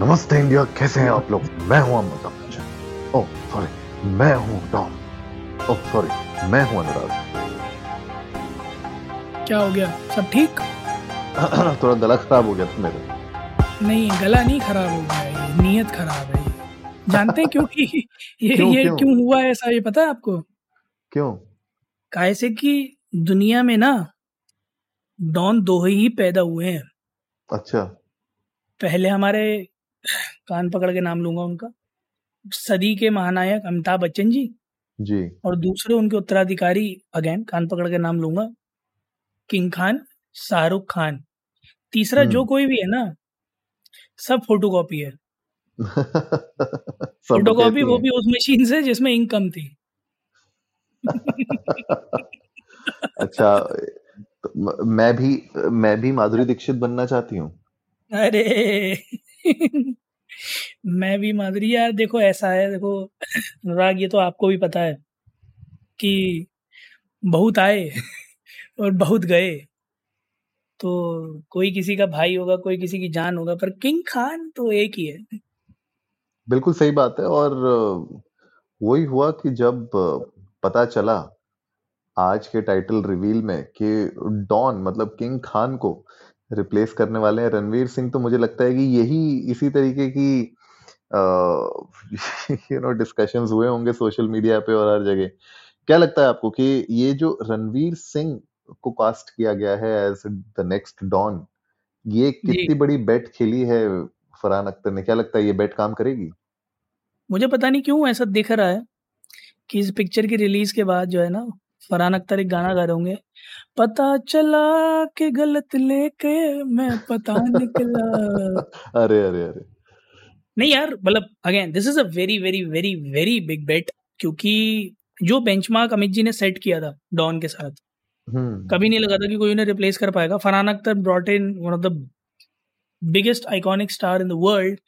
नमस्ते इंडिया कैसे हैं आप लोग? मैं हूँ अमिताभ बच्चन ओह सॉरी मैं हूँ टॉम ओह सॉरी मैं हूँ अनुराग। क्या हो गया? सब ठीक? थोड़ा गला खराब हो गया मेरा। नहीं गला नहीं खराब हो गया ये नीयत खराब है। जानते हैं क्यों कि ये क्यों, ये क्यों? क्यों हुआ ऐसा ये पता है आपको? क्यों? कैसे कि दुनिया में ना डॉन दो ही पैदा हुए हैं। अच्छा। पहले हमारे कान पकड़ के नाम लूँगा उनका। सदी के महानायक अमिताभ बच्चन जी जी। और दूसरे उनके उत्तराधिकारी अगेन कान पकड़ के नाम लूँगा किंग खान शाहरुख खान। तीसरा जो हम्म। कोई भी है ना सब फ़ोटो कॉपी है फ़ोटो कॉपी वो। भी उस मशीन से जिसमें इंक कम थी। अच्छा तो मैं भी मैं भी माधुरी दीक्षित बनना चाहती हूँ। अरे! मैं भी माधुरी यार देखो ऐसा है, देखो, अनुराग, ये तो आपको भी पता है कि बहुत आए और बहुत गए। तो कोई किसी का भाई होगा, कोई किसी की जान होगा, पर किंग खान तो एक ही है। बिल्कुल सही बात है और वही हुआ कि जब पता चला आज के टाइटल रिवील में कि डॉन मतलब किंग खान को रिप्लेस करने वाले हैं रणवीर सिंह तो मुझे लगता है कि यही इसी तरीके की यू नो डिस्कशंस हुए होंगे सोशल मीडिया पे और हर जगह। क्या लगता है आपको कि ये जो रणवीर सिंह को कास्ट किया गया है एज द नेक्स्ट डॉन ये कितनी बड़ी बेट खेली है फरहान अख्तर ने? क्या लगता है ये बेट काम करेगी? मुझे पता नहीं क्यों ऐसा दिख रहा है कि इस पिक्चर की रिलीज़ के बाद जो है ना फरहान अख्तर एक गाना गा रहे होंगे पता चला के गलत लेके मैं पता निकला। अरे अरे अरे। नहीं यार मतलब again this is a very very very very big bet क्योंकि जो बेंचमार्क अमित जी ने सेट किया था डॉन के साथ हम्म। कभी नहीं लगा था कि कोई उन्हें रिप्लेस कर पाएगा। Farhan Akhtar brought in one of the biggest iconic star in the world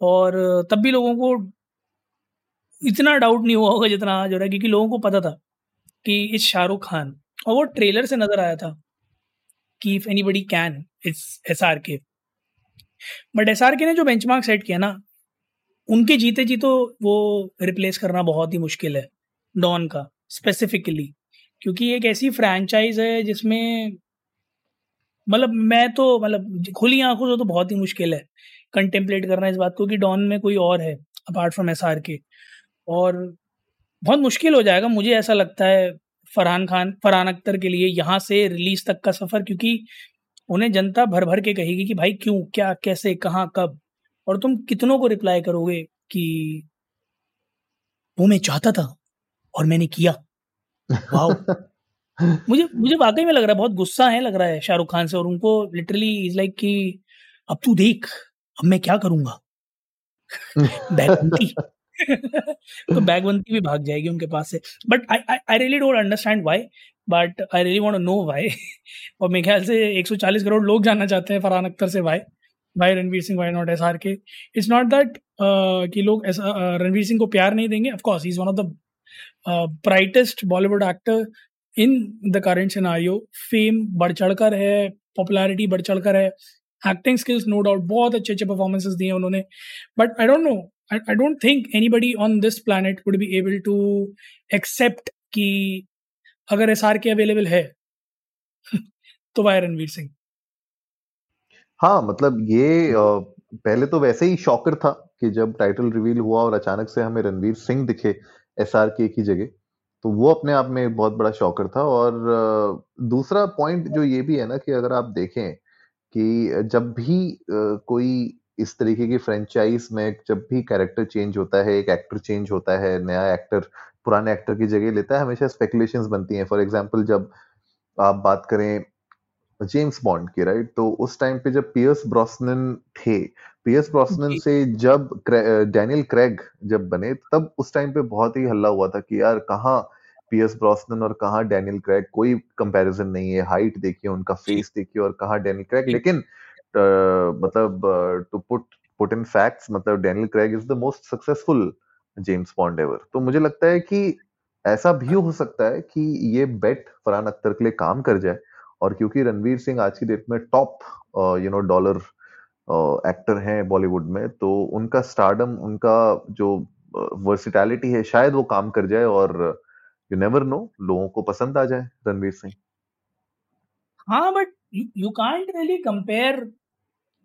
और तब भी लोगों को इतना डाउट नहीं हुआ होगा जितना आज हो रहा है क्योंकि लोगों को पता था कि इस शाहरुख खान और वो ट्रेलर से नज़र आया था कि if anybody can it's S R K but S ने जो बेंचमार्क सेट किया ना, उनके जीते जी तो वो रिप्लेस करना बहुत ही मुश्किल है डॉन का स्पेसिफिकली क्योंकि एक ऐसी फ्रैंचाइज है जिसमें मतलब मैं तो मतलब खुली आँखों से तो बहुत ही मुश्किल है कंटेम्पलेट करना इस बात को कि डॉन में कोई और है अपार्ट फ्रॉम एस आर के और बहुत मुश्किल हो जाएगा, मुझे ऐसा लगता है फरहान खान, फरहान अख्तर के लिए यहाँ से रिलीज़ तक का सफ़र, क्योंकि उन्हें जनता भर भर के कहेगी कि भाई क्यों क्या कैसे कहाँ कब? और तुम कितनों को रिप्लाई करोगे कि वो मैं चाहता था और मैंने किया। वाओ। मुझे मुझे वाकई में लग रहा है बहुत गुस्सा है लग रहा है शाहरुख खान से और उनको लिटरली इज़ लाइक कि अब तू देख अब मैं क्या करूँगा? तो बैगवंती भी भाग जाएगी उनके पास से। But I I really don't understand why but I really want know why और मेरे ख्याल से 140 करोड़ लोग जानना चाहते हैं फरहान अख्तर से वाई भाई Ranveer Singh why not S R K it's not that कि लोग ऐसा uh, रणवीर सिंह को प्यार नहीं देंगे of course he is one of the brightest Bollywood actor in the current scenario fame बढ़ चढ़कर है पॉपुलैरिटी बढ़ चढ़कर है एक्टिंग स्किल्स नो डाउट बहुत अच्छे अच्छे परफॉर्मेंसेस दिए उन्होंने। But I don't know I don't think anybody on this planet would be able to accept कि अगर एस आर के अवेलेबल है तो वाई रणवीर सिंह। हाँ मतलब ये पहले तो वैसे ही शॉकर था कि जब टाइटल रिवील हुआ और अचानक से हमें रणवीर सिंह दिखे एस आर के की जगह तो वो अपने आप में बहुत बड़ा शॉकर था। और दूसरा पॉइंट जो ये भी है ना कि अगर आप देखें कि जब भी कोई इस तरीके की फ्रेंचाइज में जब भी कैरेक्टर चेंज होता है एक एक्टर चेंज होता है नया एक्टर पुराने एक्टर की जगह लेता है हमेशा स्पेकुलेशंस बनती हैं। फॉर एग्जांपल जब आप बात करें जेम्स बॉन्ड की राइट तो उस टाइम पे जब पियर्स ब्रॉसनन थे पियर्स ब्रॉसनन से जब डैनियल क्रेग जब बने तब उस टाइम पे बहुत ही हल्ला हुआ था कि यार कहाँ पियर्स ब्रॉसनन और कहाँ डैनियल क्रेग कोई कंपैरिजन नहीं है। हाइट देखिए उनका फेस देखिए और कहाँ डैनियल क्रेग लेकिन मतलब to put put in facts मतलब Daniel Craig is the most successful James Bond ever तो मुझे लगता है कि ऐसा भी हो सकता है कि ये बेट फरहान अख्तर के लिए काम कर जाए और क्योंकि रणवीर सिंह आज की डेट में top you know dollar actor हैं बॉलीवुड में तो उनका स्टारडम उनका जो वर्सिटैलिटी है, शायद वो काम कर जाए और यू नेवर नो लोगों को पसंद आ जाए रणवीर सिंह। हाँ but you can't really compare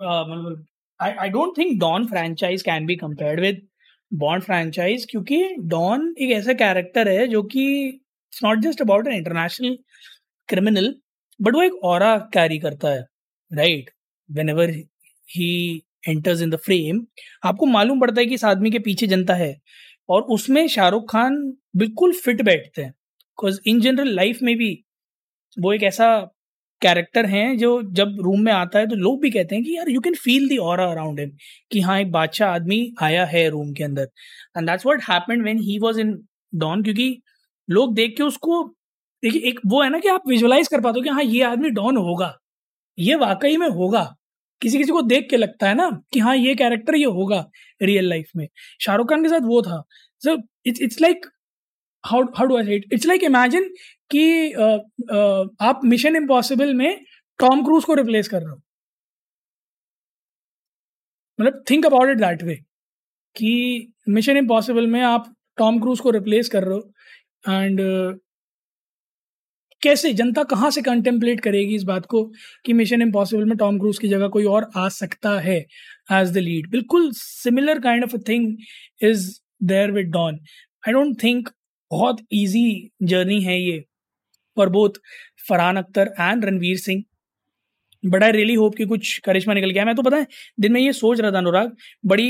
मतलब I I don't think Don franchise can be compared with Bond franchise क्योंकि डॉन एक ऐसा कैरेक्टर है जो कि it's not just about an international criminal but वो एक और कैरी करता है right whenever he enters in the frame आपको मालूम पड़ता है कि इस आदमी के पीछे जनता है और उसमें शाहरुख खान बिल्कुल फिट बैठते हैं बिकॉज़ इन जनरल लाइफ में भी वो एक ऐसा कैरेक्टर हैं जो जब रूम में आता है तो लोग भी कहते हैं कि यार यू कैन फील दी और अराउंड हिम कि हाँ एक बादशाह आदमी आया है रूम के अंदर। And that's what happened when he was in Don क्योंकि लोग देख के उसको देखिए एक वो है ना कि आप विजुअलाइज कर पाते हो कि हाँ ये आदमी डॉन होगा। ये वाकई में होगा। किसी किसी को देख के लगता है ना कि हाँ ये कैरेक्टर ये होगा रियल लाइफ में। शाहरुख खान के साथ वो था। So it's it's like how how do I say it's like imagine कि uh, uh, आप मिशन इम्पॉसिबल में टॉम क्रूज को रिप्लेस कर रहे हो। मतलब think about it that way कि मिशन इम्पॉसिबल में आप टॉम क्रूज को रिप्लेस कर रहे हो एंड uh, कैसे जनता कहाँ से कंटेम्पलेट करेगी इस बात को कि मिशन इम्पॉसिबल में टॉम क्रूज की जगह कोई और आ सकता है एज द लीड बिल्कुल similar kind of a thing is there with Don I don't think बहुत इजी जर्नी है ये for both Farhan Akhtar and Ranveer Singh. But I really hope कि कुछ करिश्मा निकल गया। मैं तो पता है दिन में ये सोच रहा था अनुराग बड़ी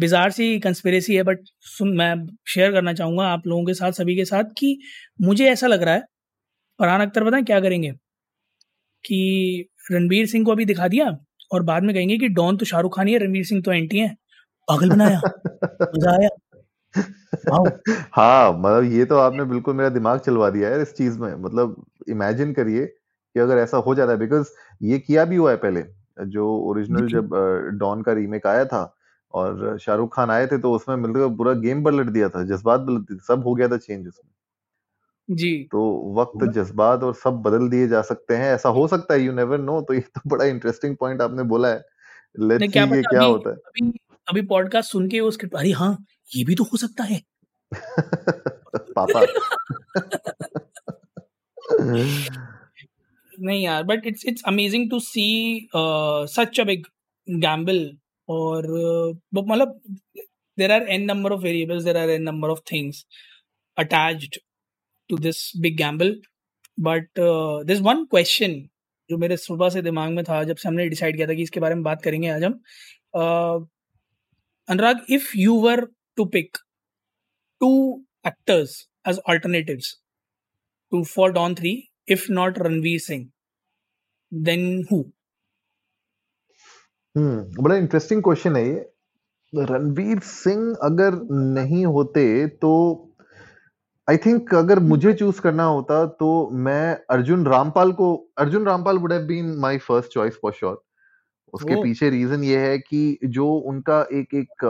बिजार सी कंस्पिरेसी है बट सुन मैं शेयर करना चाहूँगा आप लोगों के साथ सभी के साथ कि मुझे ऐसा लग रहा है फरहान अख्तर बताएँ क्या करेंगे? कि रणवीर सिंह को अभी दिखा दिया और बाद में कहेंगे कि डॉन तो शाहरुख खान ही है रणवीर सिंह तो एंटी है। पागल बनाया मज़ा आया। हाँ मतलब ये तो आपने बिल्कुल मेरा दिमाग चलवा दिया है इस चीज़ में। मतलब इमेजिन करिए कि अगर ऐसा हो जाता है बिकॉज़ ये किया भी हुआ है पहले जो ओरिजिनल जब डॉन का रीमेक आया था और शाहरुख खान आए थे तो उसमें मिलकर पूरा गेम बदल दिया था जज्बात बदल सब हो गया था चेंज उसमें। जी। तो वक्त जज्बात और सब बदल दिए जा सकते हैं ऐसा हो सकता है यू नेवर नो तो ये तो बड़ा इंटरेस्टिंग पॉइंट आपने बोला है। लेट्स सी क्या होता है। अभी पॉडकास्ट सुन के उसके अरे हाँ ये भी तो हो सकता है। पापा। नहीं यार but it's it's amazing to see such a big gamble और मतलब there are an number of variables there are an number of things attached to this big gamble. But uh, there's one question जो मेरे सुबह से दिमाग में था जब से हमने डिसाइड किया था कि इसके बारे में बात करेंगे आज हम। Anurag if you were to pick two actors as alternatives to for Don three if not Ranveer Singh then who बड़ा इंटरेस्टिंग क्वेश्चन है ये। रणवीर सिंह अगर नहीं होते तो आई थिंक अगर मुझे चूज़ करना होता तो मैं अर्जुन रामपाल को, Arjun Rampal would have been my first choice for sure उसके पीछे रीजन ये है कि जो उनका एक एक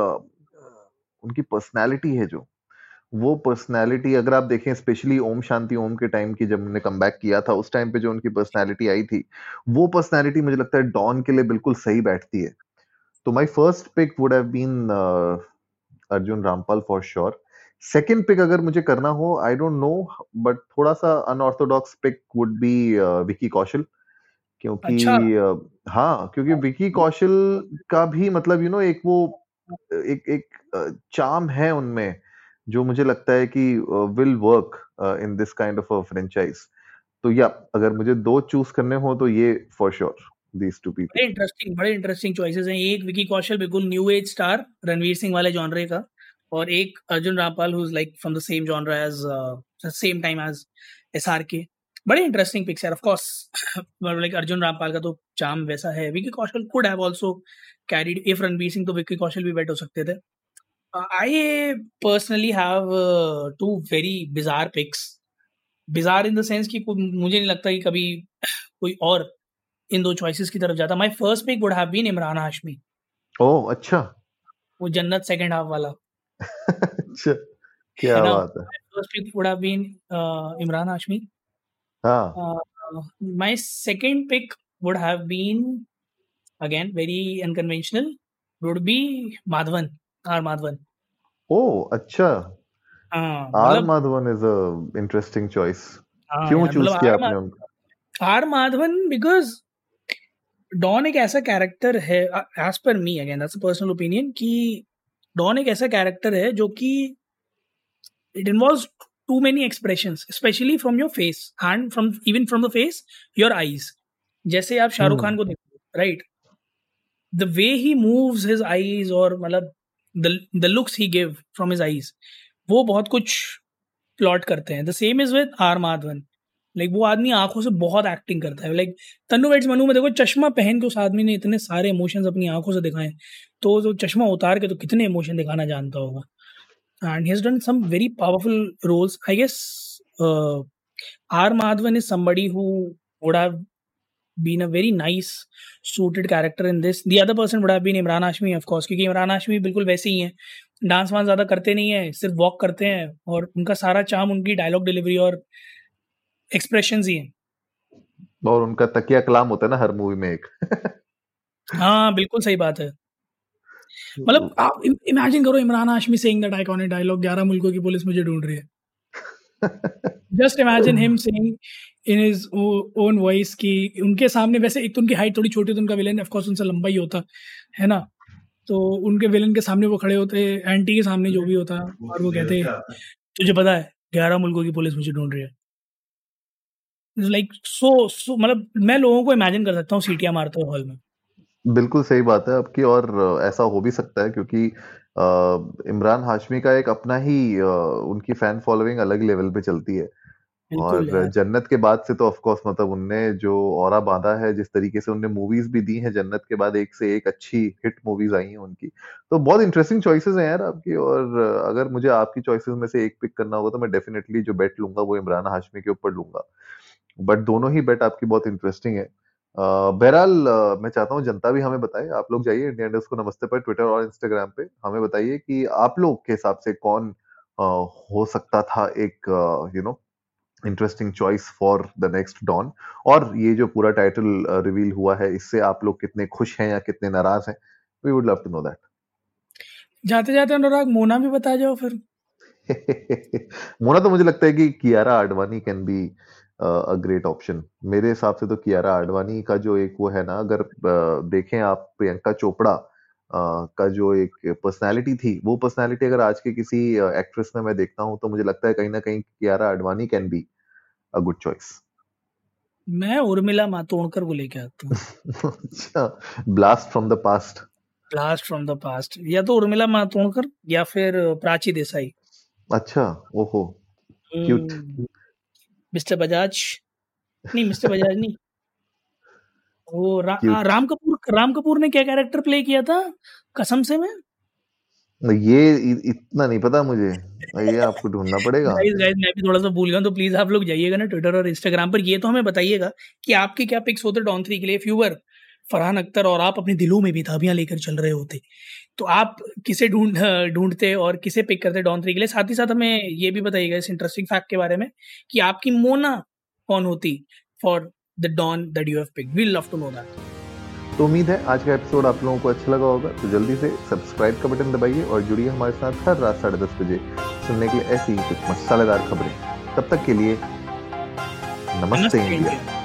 उनकी पर्सनालिटी है जो वो पर्सनालिटी अगर आप देखें स्पेशली ओम शांति ओम के टाइम की जब उन्होंने कम किया था उस टाइम पे जो उनकी पर्सनालिटी आई थी वो पर्सनालिटी मुझे लगता है डॉन के लिए बिल्कुल सही बैठती है। तो my first pick would have been Arjun Rampal for sure second pick अगर मुझे करना हो आई डोंट नो बट थोड़ा सा unorthodox pick would be Vicky Kaushal. क्योंकि अच्छा? हाँ क्योंकि विकी कौशल का भी मतलब यू नो एक वो एक एक चार्म है उनमें जो मुझे लगता है कि will work in this kind of a franchise तो या अगर मुझे दो चूज़ करने हो तो ये for sure these two people बड़े इंटरेस्टिंग बड़े इंटरेस्टिंग चॉइसेस हैं। एक विकी कौशल बिल्कुल new age star Ranveer Singh वाले जॉनरे का और एक Arjun Rampal who is like from the same genre as same time as S R K बड़े interesting picks of course like Arjun Rampal का तो चाम वैसा है. Vicky Kaushal could have also carried if Ranbir Singh तो विकी कौशल भी bet हो सकते थे. I personally have two very bizarre picks bizarre in the sense कि मुझे नहीं लगता कि कभी कोई और इन दो चॉइसेस की तरफ़ जाता. My first pick would have been Imran Hashmi oh अच्छा. वो जन्नत सेकंड हाफ़ वाला. अच्छा. क्या बात है. first pick would have been uh, Imran हाँ. Uh, my second pick would have been again very unconventional would be madhavan r. Madhavan. Oh अच्छा। हाँ R Madhavan is a interesting choice क्यों choose मतलब किया आपने उनको? आर माधवन बिकॉज़ डॉन एक ऐसा कैरेक्टर है as per me again that's personal opinion कि डॉन एक ऐसा कैरेक्टर है जो कि it involves too many expressions especially from your face and from even from the face your eyes. जैसे आप शाहरुख खान हम्म को देखो right the way he moves his eyes और मतलब the looks he give from his eyes वो बहुत कुछ प्लॉट करते हैं। The same is with R Madhavan like वो आदमी आँखों से बहुत एक्टिंग करता है। लाइक तन्नू वेट्स मनु में देखो चश्मा पहन के उस आदमी ने इतने सारे इमोशंस अपनी आँखों से दिखाए। तो जो चश्मा उतार के तो कितने इमोशन दिखाना जानता होगा। And he has done some very powerful roles. I guess uh, R. Madhavan is somebody who would have been a very nice suited character in this. The other person would have been Imran Hashmi, of course, क्योंकि इमरान हाशमी बिल्कुल वैसे ही हैं dance वांस ज़्यादा करते नहीं है सिर्फ़ वॉक करते हैं और उनका सारा चाम उनकी डायलॉग डिलीवरी और एक्सप्रेशन ही है और उनका तकिया कलाम होता है ना हर मूवी में एक हाँ बिल्कुल सही बात है मतलब आप इमेजिन करो Imran Hashmi saying that iconic dialogue 11 मुल्कों की पुलिस मुझे ढूंढ रही है। Just imagine him saying in his own voice कि उनके सामने वैसे एक तो उनकी हाइट थोड़ी छोटी तो उनका विलन ऑफ़ कोर्स उनसे लंबा ही होता है ना? तो उनके विलन के सामने वो खड़े होते एंटी के सामने जो भी होता और वो कहते तुझे पता है ग्यारह मुल्कों की पुलिस मुझे ढूंढ रही है। लाइक सो सो मतलब मैं लोगों को इमेजिन कर सकता हूँ सीटियाँ मारते हुए हॉल में। बिल्कुल सही बात है। आपकी और ऐसा हो भी सकता है क्योंकि इमरान हाशमी का एक अपना ही उनकी फ़ैन फॉलोइंग अलग लेवल पे चलती है। और जन्नत के बाद से तो ऑफ़ कोर्स मतलब उनने जो और बांधा है जिस तरीके से उनने मूवीज़ भी दी हैं जन्नत के बाद एक से एक अच्छी हिट मूवीज़ आई हैं उनकी। तो बहुत इंटरेस्टिंग चॉइसेस हैं यार आपकी और अगर मुझे आपकी चॉइसेस में से एक पिक करना होगा तो मैं डेफिनेटली जो बेट लूँगा वो इमरान हाशमी के ऊपर लूँगा। बट दोनों ही बेट आपकी बहुत इंटरेस्टिंग है। बहरहाल मैं चाहता हूँ जनता भी हमें बताए। आप लोग जाइए इंडिया इंडस्ट को नमस्ते पर ट्विटर और इंस्टाग्राम पे। हमें बताइए कि आप लोग के हिसाब से कौन हो सकता था एक you know interesting choice for the next Don और ये जो पूरा टाइटल रिवील हुआ है इससे आप लोग कितने खुश हैं या कितने नाराज़ हैं? We would love to know that जाते जाते अनुराग मोना भी बता जाओ फिर। मोना तो मुझे लगता है कि Kiara Advani can be a great option मेरे हिसाब से तो कियारा आडवाणी का जो एक वो है ना अगर देखें आप प्रियंका चोपड़ा का जो एक पर्सनालिटी थी वो पर्सनालिटी अगर आज के किसी एक्ट्रेस में मैं देखता हूँ तो मुझे लगता है कहीं ना कहीं Kiara Advani can be a good choice मैं उर्मिला मातोड़कर को लेके आता हूँ। अच्छा blast from the past blast from the past या तो उर्मिला मातोड़कर या फिर प्राची देसाई। अच्छा ओहो क्यूट मिस्टर बजाज? नहीं मिस्टर बजाज नहीं। वो रा, आ, राम कपूर राम कपूर ने क्या कैरेक्टर प्ले किया था? कसम से मैं? ये इतना नहीं पता मुझे। ये आपको ढूंढना पड़ेगा। गाइस गाइस मैं भी थोड़ा सा भूल गया तो प्लीज़ आप लोग जाइएगा ना ट्विटर और इंस्टाग्राम पर। ये तो हमें बताइएगा कि आपके क्या पिक्स होते डॉन थ्री के लिए फ्यूवर फरहान अख्तर और आप अपने दिलों में भी धाबियाँ लेकर चल रहे होते। तो आप किसे ढूंढ ढूंढते और किसे पिक करते डॉन थ्री के लिए? साथ ही साथ हमें ये भी बताइएगा इस इंटरेस्टिंग फैक्ट के बारे में कि आपकी मोना कौन होती for the Don that you have pick we love to know that तो उम्मीद है आज का एपिसोड आप लोगों को अच्छा लगा होगा। तो जल्दी से सब्सक्राइब का बटन दबाइए और जुड़िए हमारे साथ हर रात साढ़े दस बजे सुनने के लिए ऐसी ही कुछ मसालेदार खबरें। तब तक के लिए नमस्ते नमस्ते इंडिया। इंडिया।